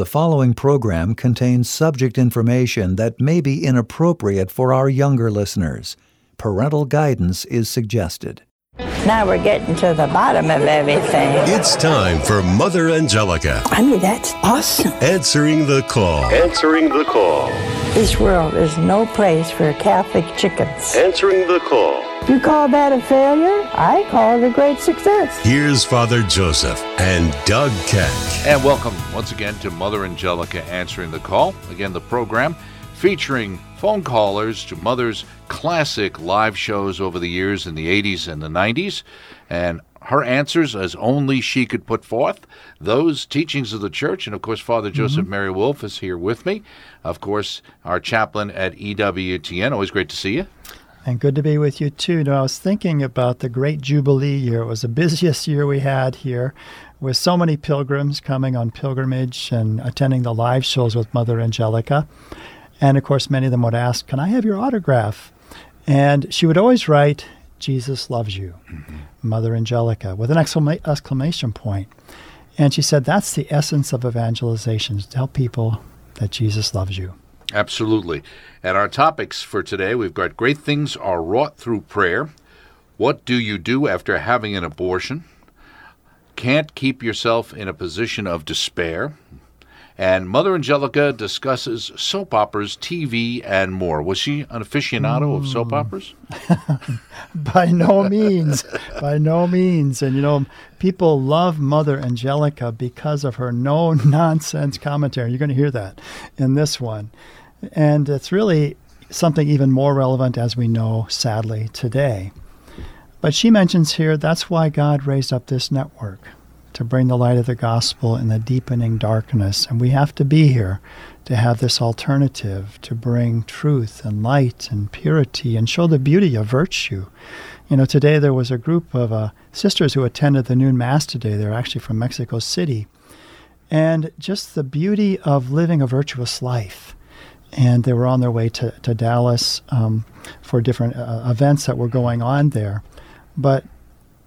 The following program contains subject information that may be inappropriate for our younger listeners. Parental guidance is suggested. Now we're getting to the bottom of everything. It's time for Mother Angelica I mean, that's awesome. answering the call. Answering the call. This world is no place for Catholic chickens. Answering the call. You call that a failure? I call it a great success. Here's Father Joseph and Doug Keck. And welcome once again to Mother Angelica Answering the Call. Again, the program featuring phone callers to Mother's classic live shows over the years in the 80s and the 90s. And her answers, as only she could put forth, those teachings of the church. And of course, Father Joseph mm-hmm. Mary Wolfe is here with me. Of course, our chaplain at EWTN. Always great to see you. And good to be with you too. Now, I was thinking about the great Jubilee year. It was the busiest year we had here with so many pilgrims coming on pilgrimage and attending the live shows with Mother Angelica. And of course, many of them would ask, Can I have your autograph? And she would always write, Jesus loves you, mm-hmm. Mother Angelica, with an exclama- exclamation point. And she said, That's the essence of evangelization, to tell people that Jesus loves you. Absolutely. And our topics for today we've got great things are wrought through prayer. What do you do after having an abortion? Can't keep yourself in a position of despair. And Mother Angelica discusses soap operas, TV, and more. Was she an aficionado of soap hmm. operas? By no means. By no means. And you know, people love Mother Angelica because of her no nonsense commentary. You're going to hear that in this one. And it's really something even more relevant as we know, sadly, today. But she mentions here that's why God raised up this network to bring the light of the gospel in the deepening darkness. And we have to be here to have this alternative to bring truth and light and purity and show the beauty of virtue. You know, today there was a group of uh, sisters who attended the noon mass today. They're actually from Mexico City. And just the beauty of living a virtuous life. And they were on their way to, to Dallas um, for different uh, events that were going on there. But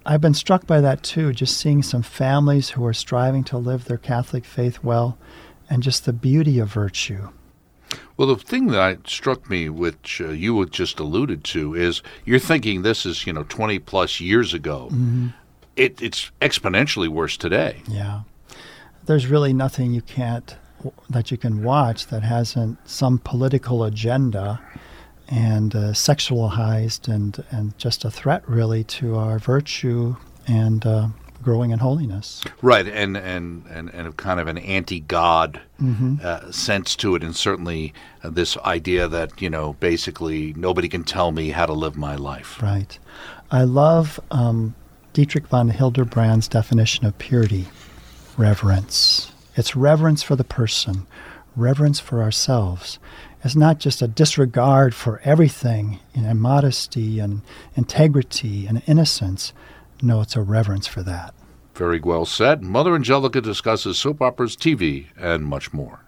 I've been struck by that too, just seeing some families who are striving to live their Catholic faith well and just the beauty of virtue. Well, the thing that struck me, which uh, you just alluded to, is you're thinking this is, you know, 20 plus years ago. It, it's exponentially worse today. Yeah. There's really nothing you can't, that you can watch that hasn't some political agenda and uh, sexualized and, and just a threat really to our virtue and uh, growing in holiness. Right, and and and, and a kind of an anti-God uh, sense to it, and certainly uh, this idea that you know basically nobody can tell me how to live my life. Right. I love um, Dietrich von Hildebrand's definition of purity reverence. It's reverence for the person, reverence for ourselves. It's not just a disregard for everything and modesty and integrity and innocence. No, it's a reverence for that. Very well said. Mother Angelica discusses soap operas, TV, and much more.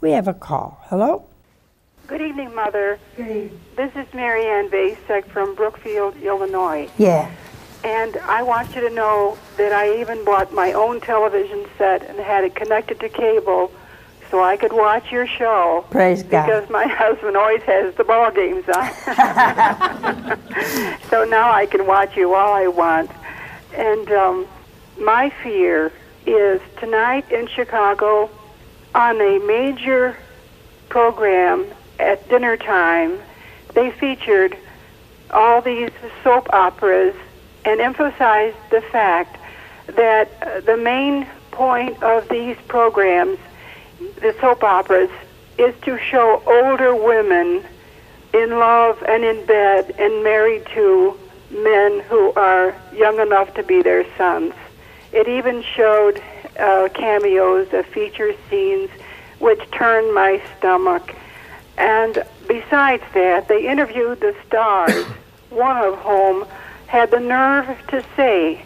We have a call. Hello? Good evening, Mother. This is Mary Ann Vasek from Brookfield, Illinois. Yeah. And I want you to know that I even bought my own television set and had it connected to cable so I could watch your show. Praise God. Because my husband always has the ball games on. so now I can watch you all I want. And um, my fear is tonight in Chicago on a major program at dinner time, they featured all these soap operas and emphasized the fact that the main point of these programs, the soap operas, is to show older women in love and in bed and married to men who are young enough to be their sons. It even showed uh, cameos of feature scenes which turned my stomach. And besides that, they interviewed the stars, one of whom had the nerve to say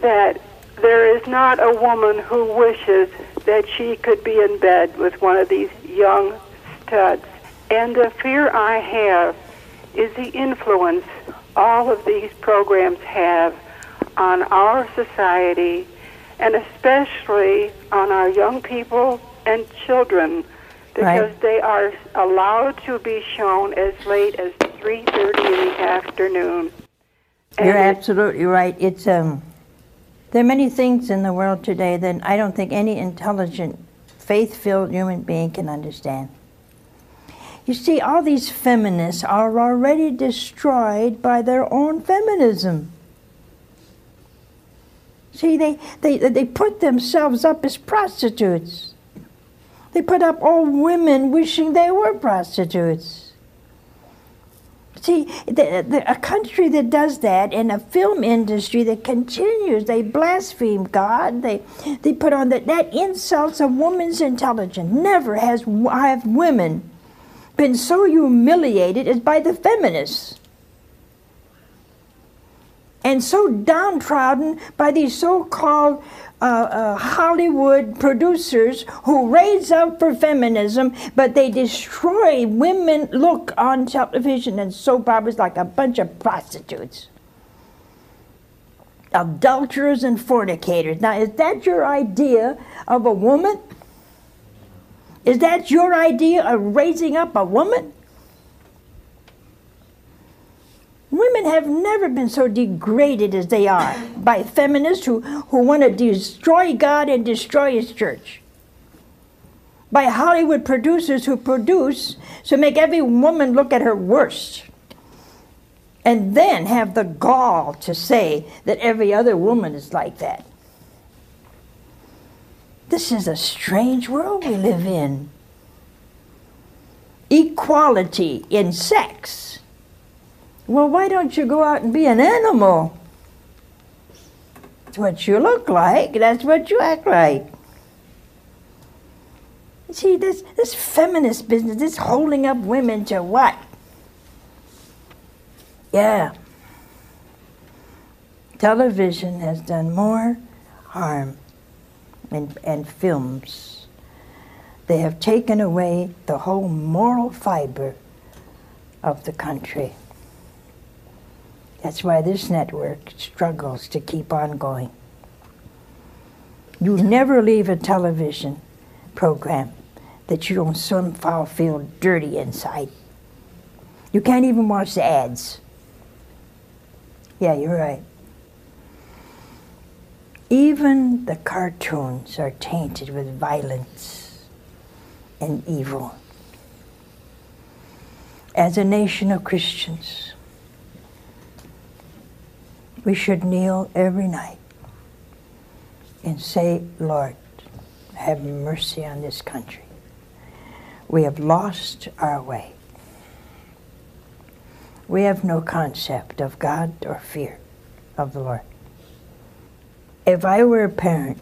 that there is not a woman who wishes that she could be in bed with one of these young studs. And the fear I have is the influence all of these programs have on our society and especially on our young people and children because Right. they are allowed to be shown as late as 3:30 in the afternoon. And You're absolutely right. It's um, there are many things in the world today that I don't think any intelligent, faith-filled human being can understand. You see, all these feminists are already destroyed by their own feminism. See, they, they, they put themselves up as prostitutes. They put up all women wishing they were prostitutes. See, the, the, a country that does that and a film industry that continues, they blaspheme God. They, they put on that, that insults a woman's intelligence. Never has have women been so humiliated as by the feminists. And so downtrodden by these so called uh, uh, Hollywood producers who raise up for feminism, but they destroy women look on television and soap operas like a bunch of prostitutes. Adulterers and fornicators. Now, is that your idea of a woman? Is that your idea of raising up a woman? Women have never been so degraded as they are by feminists who, who want to destroy God and destroy His church. By Hollywood producers who produce to make every woman look at her worst. And then have the gall to say that every other woman is like that. This is a strange world we live in. Equality in sex. Well, why don't you go out and be an animal? That's what you look like. That's what you act like. See, this, this feminist business, this holding up women to what? Yeah. Television has done more harm and, and films. They have taken away the whole moral fiber of the country. That's why this network struggles to keep on going. You never leave a television program that you don't somehow feel dirty inside. You can't even watch the ads. Yeah, you're right. Even the cartoons are tainted with violence and evil. As a nation of Christians, we should kneel every night and say, Lord, have mercy on this country. We have lost our way. We have no concept of God or fear of the Lord. If I were a parent,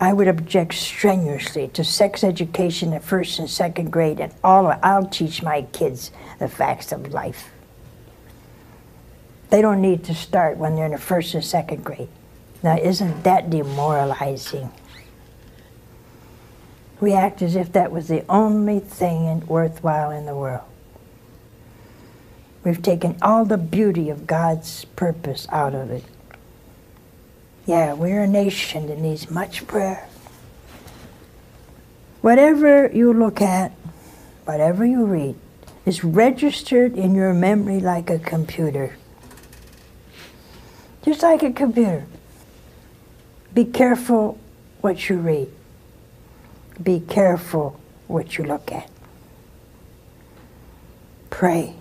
I would object strenuously to sex education at first and second grade, and all I'll teach my kids the facts of life. They don't need to start when they're in the first and second grade. Now, isn't that demoralizing? We act as if that was the only thing worthwhile in the world. We've taken all the beauty of God's purpose out of it. Yeah, we're a nation that needs much prayer. Whatever you look at, whatever you read, is registered in your memory like a computer. Just like a computer. Be careful what you read. Be careful what you look at. Pray.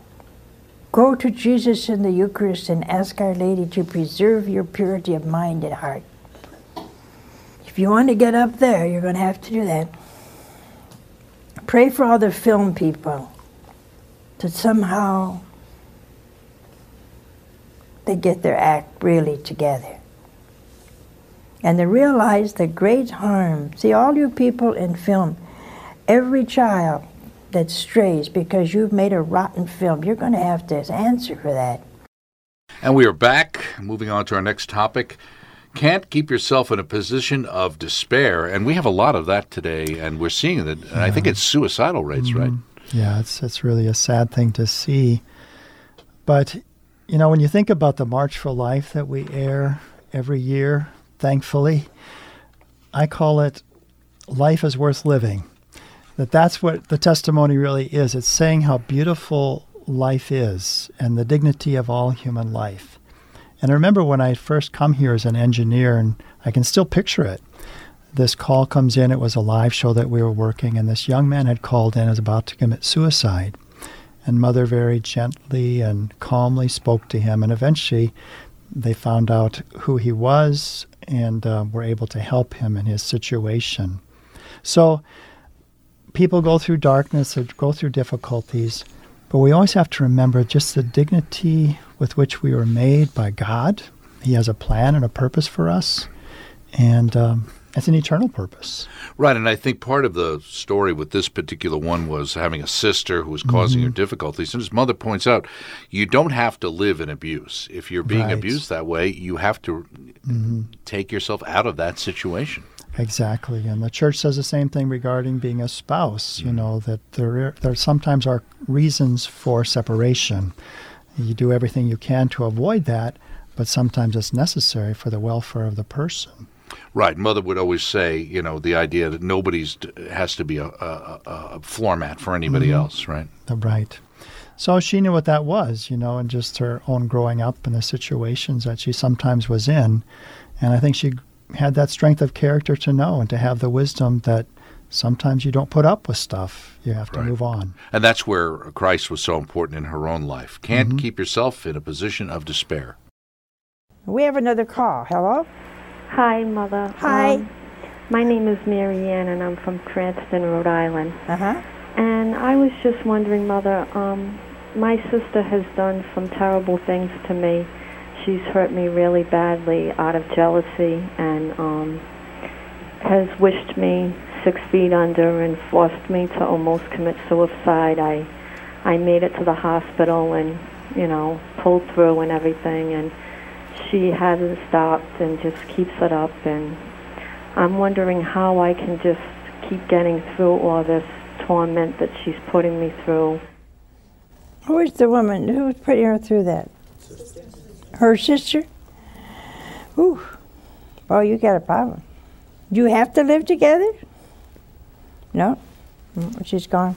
Go to Jesus in the Eucharist and ask Our Lady to preserve your purity of mind and heart. If you want to get up there, you're going to have to do that. Pray for all the film people to somehow they get their act really together. And they realize the great harm. See, all you people in film, every child that strays because you've made a rotten film, you're going to have to answer for that. And we are back, moving on to our next topic. Can't keep yourself in a position of despair. And we have a lot of that today, and we're seeing that. And I think it's suicidal rates, mm-hmm. right? Yeah, it's it's really a sad thing to see. But you know, when you think about the March for Life that we air every year, thankfully. I call it life is worth living. That that's what the testimony really is. It's saying how beautiful life is and the dignity of all human life. And I remember when I first come here as an engineer, and I can still picture it. This call comes in. It was a live show that we were working, and this young man had called in, was about to commit suicide. And mother very gently and calmly spoke to him, and eventually they found out who he was and uh, were able to help him in his situation. So people go through darkness or go through difficulties, but we always have to remember just the dignity with which we were made by God. He has a plan and a purpose for us, and um, it's an eternal purpose. Right, and I think part of the story with this particular one was having a sister who was causing Mm-hmm. her difficulties. And his mother points out, you don't have to live in abuse. If you're being Right. abused that way, you have to Mm-hmm. take yourself out of that situation. Exactly, and the church says the same thing regarding being a spouse. You know that there there sometimes are reasons for separation. You do everything you can to avoid that, but sometimes it's necessary for the welfare of the person. Right, mother would always say, you know, the idea that nobody's has to be a, a, a a floor mat for anybody Mm-hmm. else, right? Right. So she knew what that was, you know, and just her own growing up and the situations that she sometimes was in. And I think she had that strength of character to know and to have the wisdom that sometimes you don't put up with stuff. You have to Right. move on. And that's where Christ was so important in her own life. Can't Mm-hmm. keep yourself in a position of despair. We have another call. Hello? Hi, Mother. Hi. Um, my name is Mary Ann, and I'm from Cranston, Rhode Island. Uh huh. And I was just wondering, Mother, um, my sister has done some terrible things to me. She's hurt me really badly out of jealousy and um, has wished me six feet under and forced me to almost commit suicide. I, I made it to the hospital and, you know, pulled through and everything. And she hasn't stopped and just keeps it up. And I'm wondering how I can just keep getting through all this torment that she's putting me through. Who is the woman who's putting her through that? Her sister? Ooh. Oh, you got a problem. You have to live together? No? Mm, She's gone.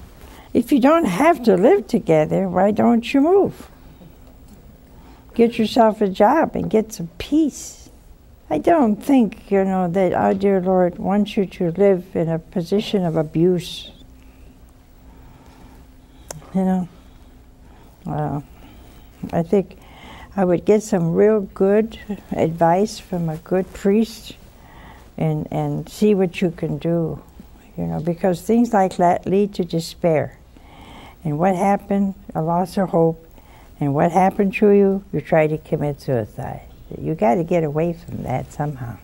If you don't have to live together, why don't you move? Get yourself a job and get some peace. I don't think, you know, that our dear Lord wants you to live in a position of abuse. You know? Well, I think I would get some real good advice from a good priest and, and see what you can do, you know, because things like that lead to despair. And what happened? A loss of hope. And what happened to you? You tried to commit suicide. You got to get away from that somehow.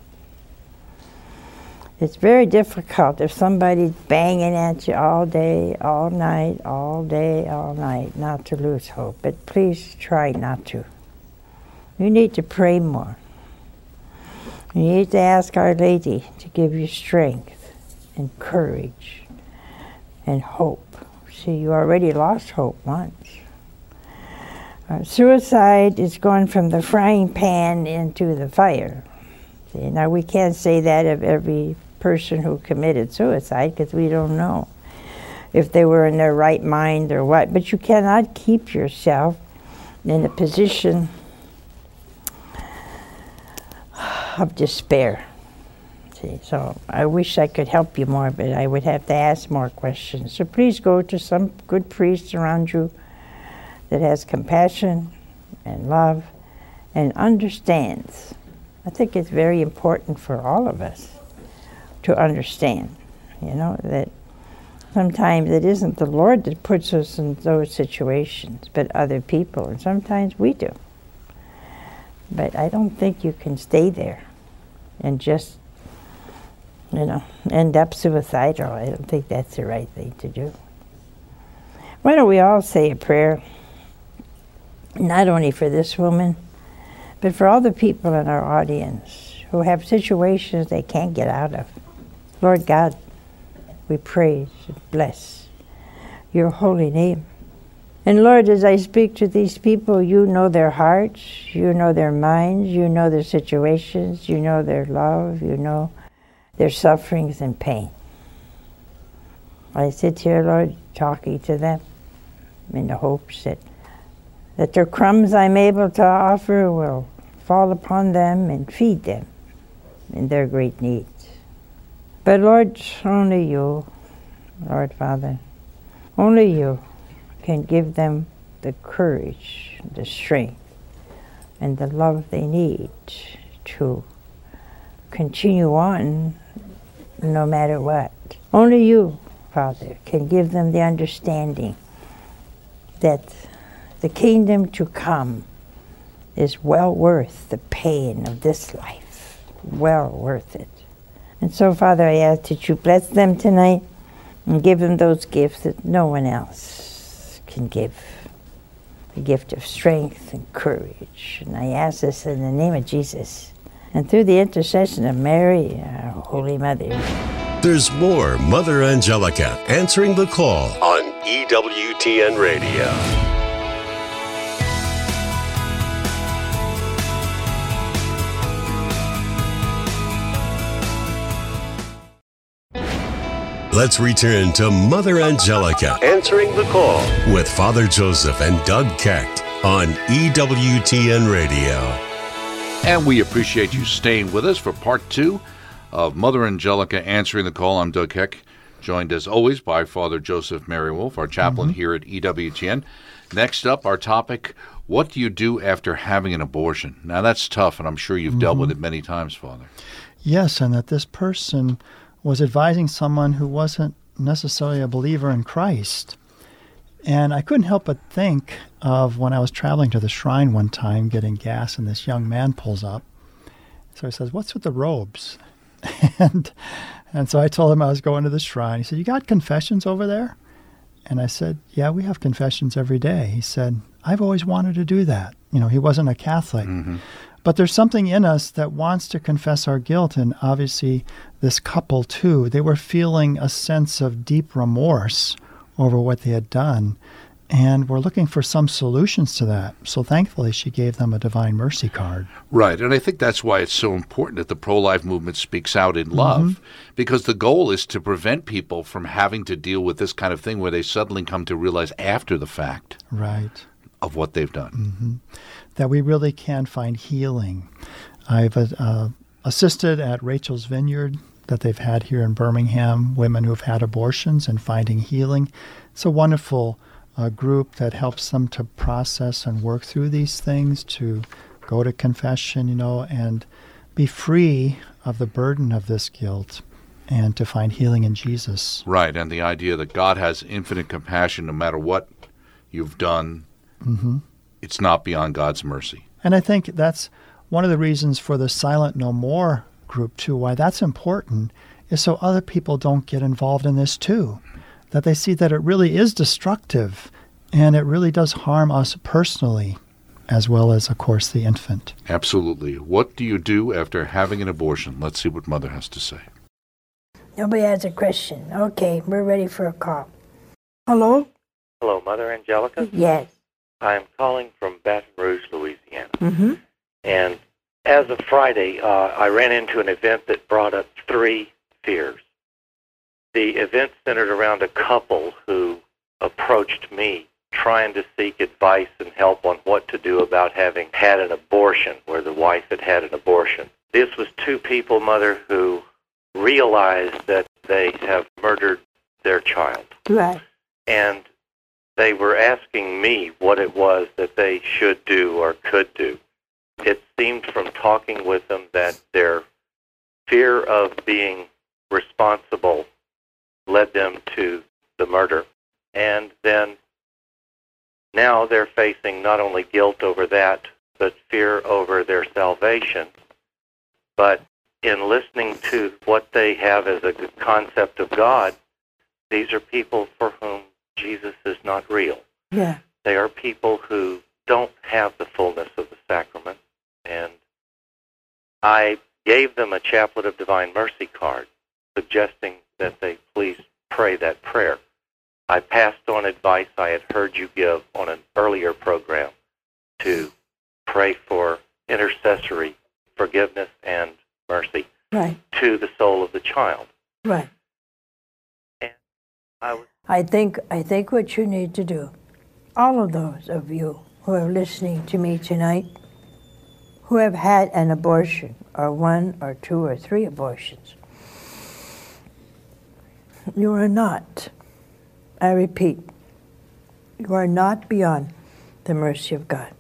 It's very difficult if somebody's banging at you all day, all night, all day, all night, not to lose hope. But please try not to. You need to pray more. You need to ask Our Lady to give you strength and courage and hope. See, you already lost hope once. Uh, suicide is going from the frying pan into the fire. See, now we can't say that of every person who committed suicide because we don't know if they were in their right mind or what. But you cannot keep yourself in a position of despair. See, so I wish I could help you more, but I would have to ask more questions. So please go to some good priest around you that has compassion and love and understands. I think it's very important for all of us to understand, you know, that sometimes it isn't the Lord that puts us in those situations, but other people, and sometimes we do. But I don't think you can stay there and just, you know, end up suicidal. I don't think that's the right thing to do. Why don't we all say a prayer, not only for this woman, but for all the people in our audience who have situations they can't get out of. Lord God, we praise and bless your holy name. And Lord, as I speak to these people, you know their hearts, you know their minds, you know their situations, you know their love, you know their sufferings and pain. I sit here, Lord, talking to them in the hopes that, that the crumbs I'm able to offer will fall upon them and feed them in their great needs. But Lord, only you, Lord Father, only you can give them the courage, the strength, and the love they need to continue on no matter what. Only you, Father, can give them the understanding that the kingdom to come is well worth the pain of this life, well worth it. And so, Father, I ask that you bless them tonight and give them those gifts that no one else can give the gift of strength and courage. And I ask this in the name of Jesus and through the intercession of Mary, our Holy Mother. There's more Mother Angelica answering the call on EWTN Radio. Let's return to Mother Angelica answering the call with Father Joseph and Doug Keck on EWTN Radio. And we appreciate you staying with us for part two of Mother Angelica answering the call. I'm Doug Keck, joined as always by Father Joseph Mary Wolfe, our chaplain mm-hmm. here at EWTN. Next up, our topic What do you do after having an abortion? Now, that's tough, and I'm sure you've dealt mm-hmm. with it many times, Father. Yes, and that this person was advising someone who wasn't necessarily a believer in Christ. And I couldn't help but think of when I was traveling to the shrine one time getting gas, and this young man pulls up. So he says, What's with the robes? and and so I told him I was going to the shrine. He said, You got confessions over there? And I said, Yeah, we have confessions every day. He said, I've always wanted to do that. You know, he wasn't a Catholic. Mm-hmm. But there's something in us that wants to confess our guilt. And obviously, this couple, too, they were feeling a sense of deep remorse over what they had done. And we're looking for some solutions to that. So thankfully, she gave them a Divine Mercy card. Right, and I think that's why it's so important that the pro life movement speaks out in mm-hmm. love, because the goal is to prevent people from having to deal with this kind of thing where they suddenly come to realize after the fact Right. of what they've done. Mm-hmm. that we really can find healing. I've uh, uh assisted at Rachel's Vineyard that they've had here in Birmingham, women who've had abortions and finding healing. It's a wonderful uh, group that helps them to process and work through these things, to go to confession, you know, and be free of the burden of this guilt and to find healing in Jesus. Right, and the idea that God has infinite compassion no matter what you've done, it's not beyond God's mercy. And I think that's one of the reasons for the Silent No More group, too, why that's important, is so other people don't get involved in this, too. That they see that it really is destructive and it really does harm us personally, as well as, of course, the infant. Absolutely. What do you do after having an abortion? Let's see what Mother has to say. Nobody has a question. Okay, we're ready for a call. Hello? Hello, Mother Angelica. Yes. I'm calling from Baton Rouge, Louisiana. Mm-hmm. And as of Friday, uh, I ran into an event that brought up three fears. The event centered around a couple who approached me trying to seek advice and help on what to do about having had an abortion, where the wife had had an abortion. This was two people, Mother, who realized that they have murdered their child. Right. and they were asking me what it was that they should do or could do. It seemed from talking with them that their fear of being responsible led them to the murder. And then now they're facing not only guilt over that, but fear over their salvation. But in listening to what they have as a concept of God, these are people for whom Jesus is not real. Yeah. They are people who don't have the fullness of the sacrament. I gave them a Chaplet of Divine Mercy card, suggesting that they please pray that prayer. I passed on advice I had heard you give on an earlier program to pray for intercessory forgiveness and mercy Right, to the soul of the child. right. And I was I think I think what you need to do, all of those of you who are listening to me tonight, who have had an abortion, or one or two or three abortions, you are not, I repeat, you are not beyond the mercy of God.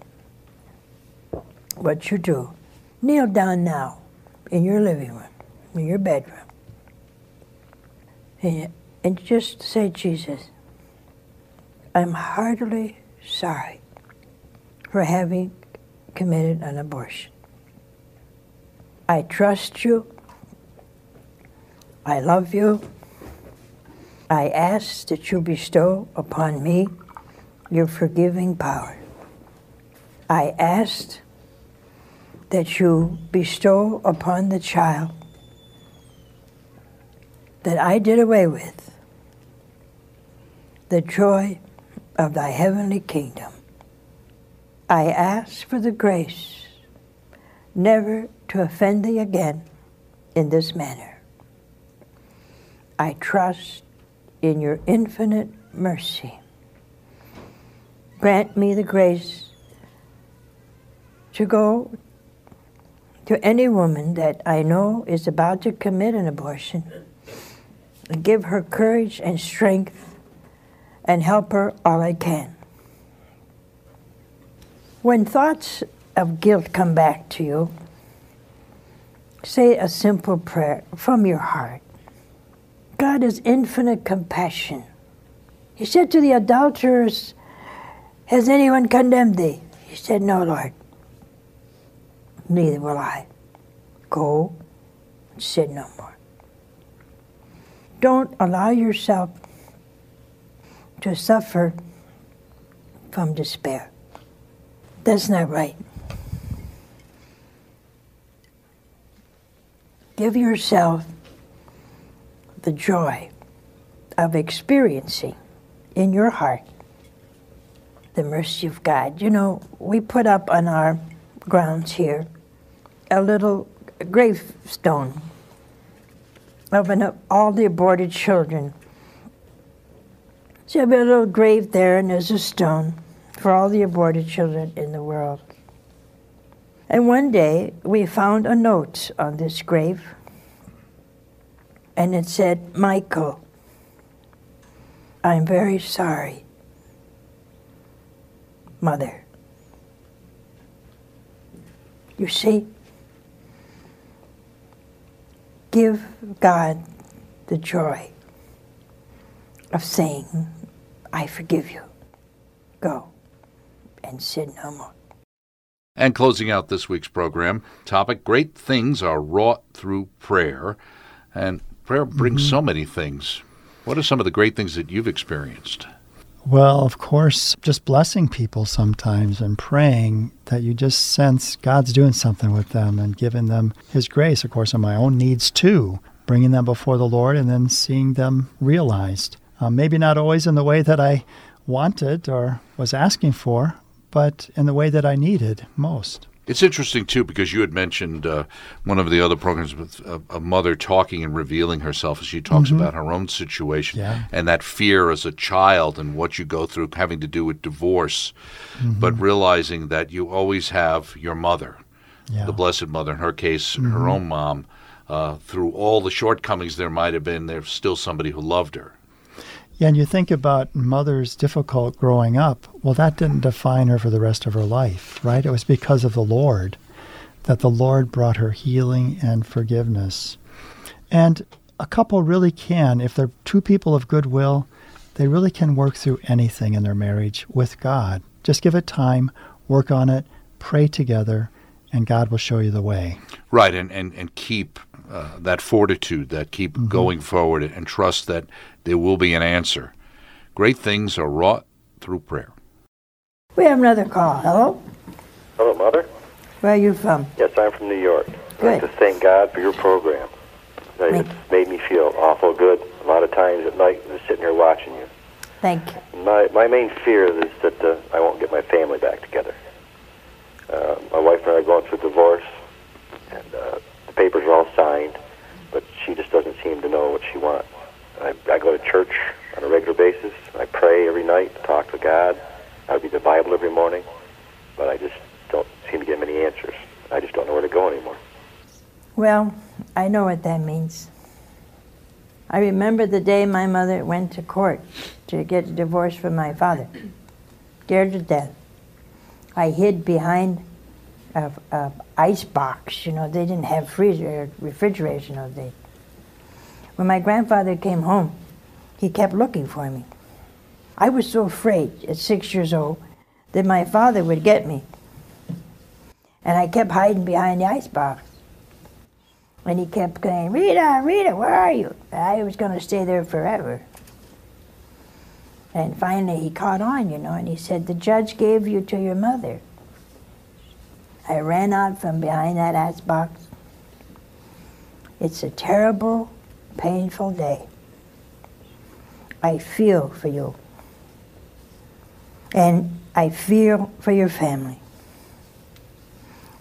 What you do, kneel down now in your living room, in your bedroom, and just say, Jesus, I'm heartily sorry for having committed an abortion. I trust you. I love you. I ask that you bestow upon me your forgiving power. I ask that you bestow upon the child that I did away with the joy of thy heavenly kingdom. I ask for the grace never to offend thee again in this manner. I trust in your infinite mercy. Grant me the grace to go to any woman that I know is about to commit an abortion and give her courage and strength and help her all I can. When thoughts of guilt come back to you, say a simple prayer from your heart. God has infinite compassion. He said to the adulterers, Has anyone condemned thee? He said, No, Lord. Neither will I. Go and sin no more. Don't allow yourself to suffer from despair. That's not right. Give yourself the joy of experiencing in your heart the mercy of God. You know, we put up on our grounds here a little gravestone of an, all the aborted children. So you have a little grave there, and there's a stone for all the aborted children in the world. And one day we found a note on this grave, and it said, Michael, I'm very sorry. Mother. You see, give God the joy of saying, I forgive you. Go and sin no more. And closing out this week's program, topic Great things are wrought through prayer. And prayer brings Mm-hmm. so many things. What are some of the great things that you've experienced? Well, of course, just blessing people sometimes and praying that you just sense God's doing something with them and giving them His grace, of course, on my own needs too, bringing them before the Lord and then seeing them realized. Uh, maybe not always in the way that I wanted or was asking for, but in the way that I needed most. It's interesting too because you had mentioned uh, one of the other programs with a, a mother talking and revealing herself as she talks about her own situation Mm-hmm. Yeah. and that fear as a child and what you go through having to do with divorce, but realizing that you always have your mother, Yeah. Mm-hmm. the Blessed Mother, in her case, her own mom. Uh, through all the shortcomings there might have been, there's still somebody who loved her. Yeah, and you think about mother's difficult growing up. Well, that didn't define her for the rest of her life, right? It was because of the Lord that the Lord brought her healing and forgiveness. And a couple really can, if they're two people of goodwill, they really can work through anything in their marriage with God. Just give it time, work on it, pray together, and God will show you the way. Right, and, and, and keep uh, that fortitude, that keep going forward, and trust that there will be an answer. Great things are wrought through prayer. We have another call. Hello? Hello, Mother. Where are you from? Yes, I'm from New York. I'd Good. like to thank God for your program. Thank It's made me feel awful good. A lot of times at night, just sitting here watching you. Thank you. My my main fear is that uh, I won't get my family back together. Uh, my wife and I are going through a divorce, and uh, the papers are all signed, but she just doesn't seem to know what she wants. I, I go to church on a regular basis. I pray every night, talk to God. I read the Bible every morning, but I just don't seem to get many answers. I just don't know where to go anymore. Well, I know what that means. I remember the day my mother went to court to get a divorce from my father. Scared to death. I hid behind a, a ice box. You know, they didn't have freezer, uh, refrigeration those days. When my grandfather came home, he kept looking for me. I was so afraid at six years old that my father would get me. And I kept hiding behind the icebox. And he kept saying, Rita, Rita, where are you? I was going to stay there forever. And finally he caught on, you know, and he said, The judge gave you to your mother. I ran out from behind that icebox. It's a terrible, painful day. I feel for you. And I feel for your family.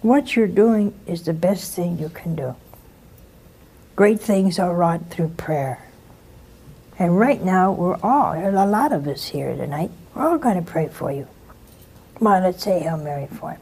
What you're doing is the best thing you can do. Great things are wrought through prayer. And right now, we're all, there's a lot of us here tonight, we're all going to pray for you. Come on, let's say Hail Mary for him.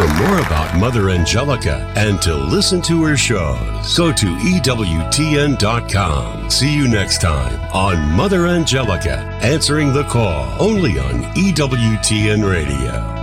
For more about Mother Angelica and to listen to her shows, go to EWTN.com. See you next time on Mother Angelica, answering the call only on EWTN Radio.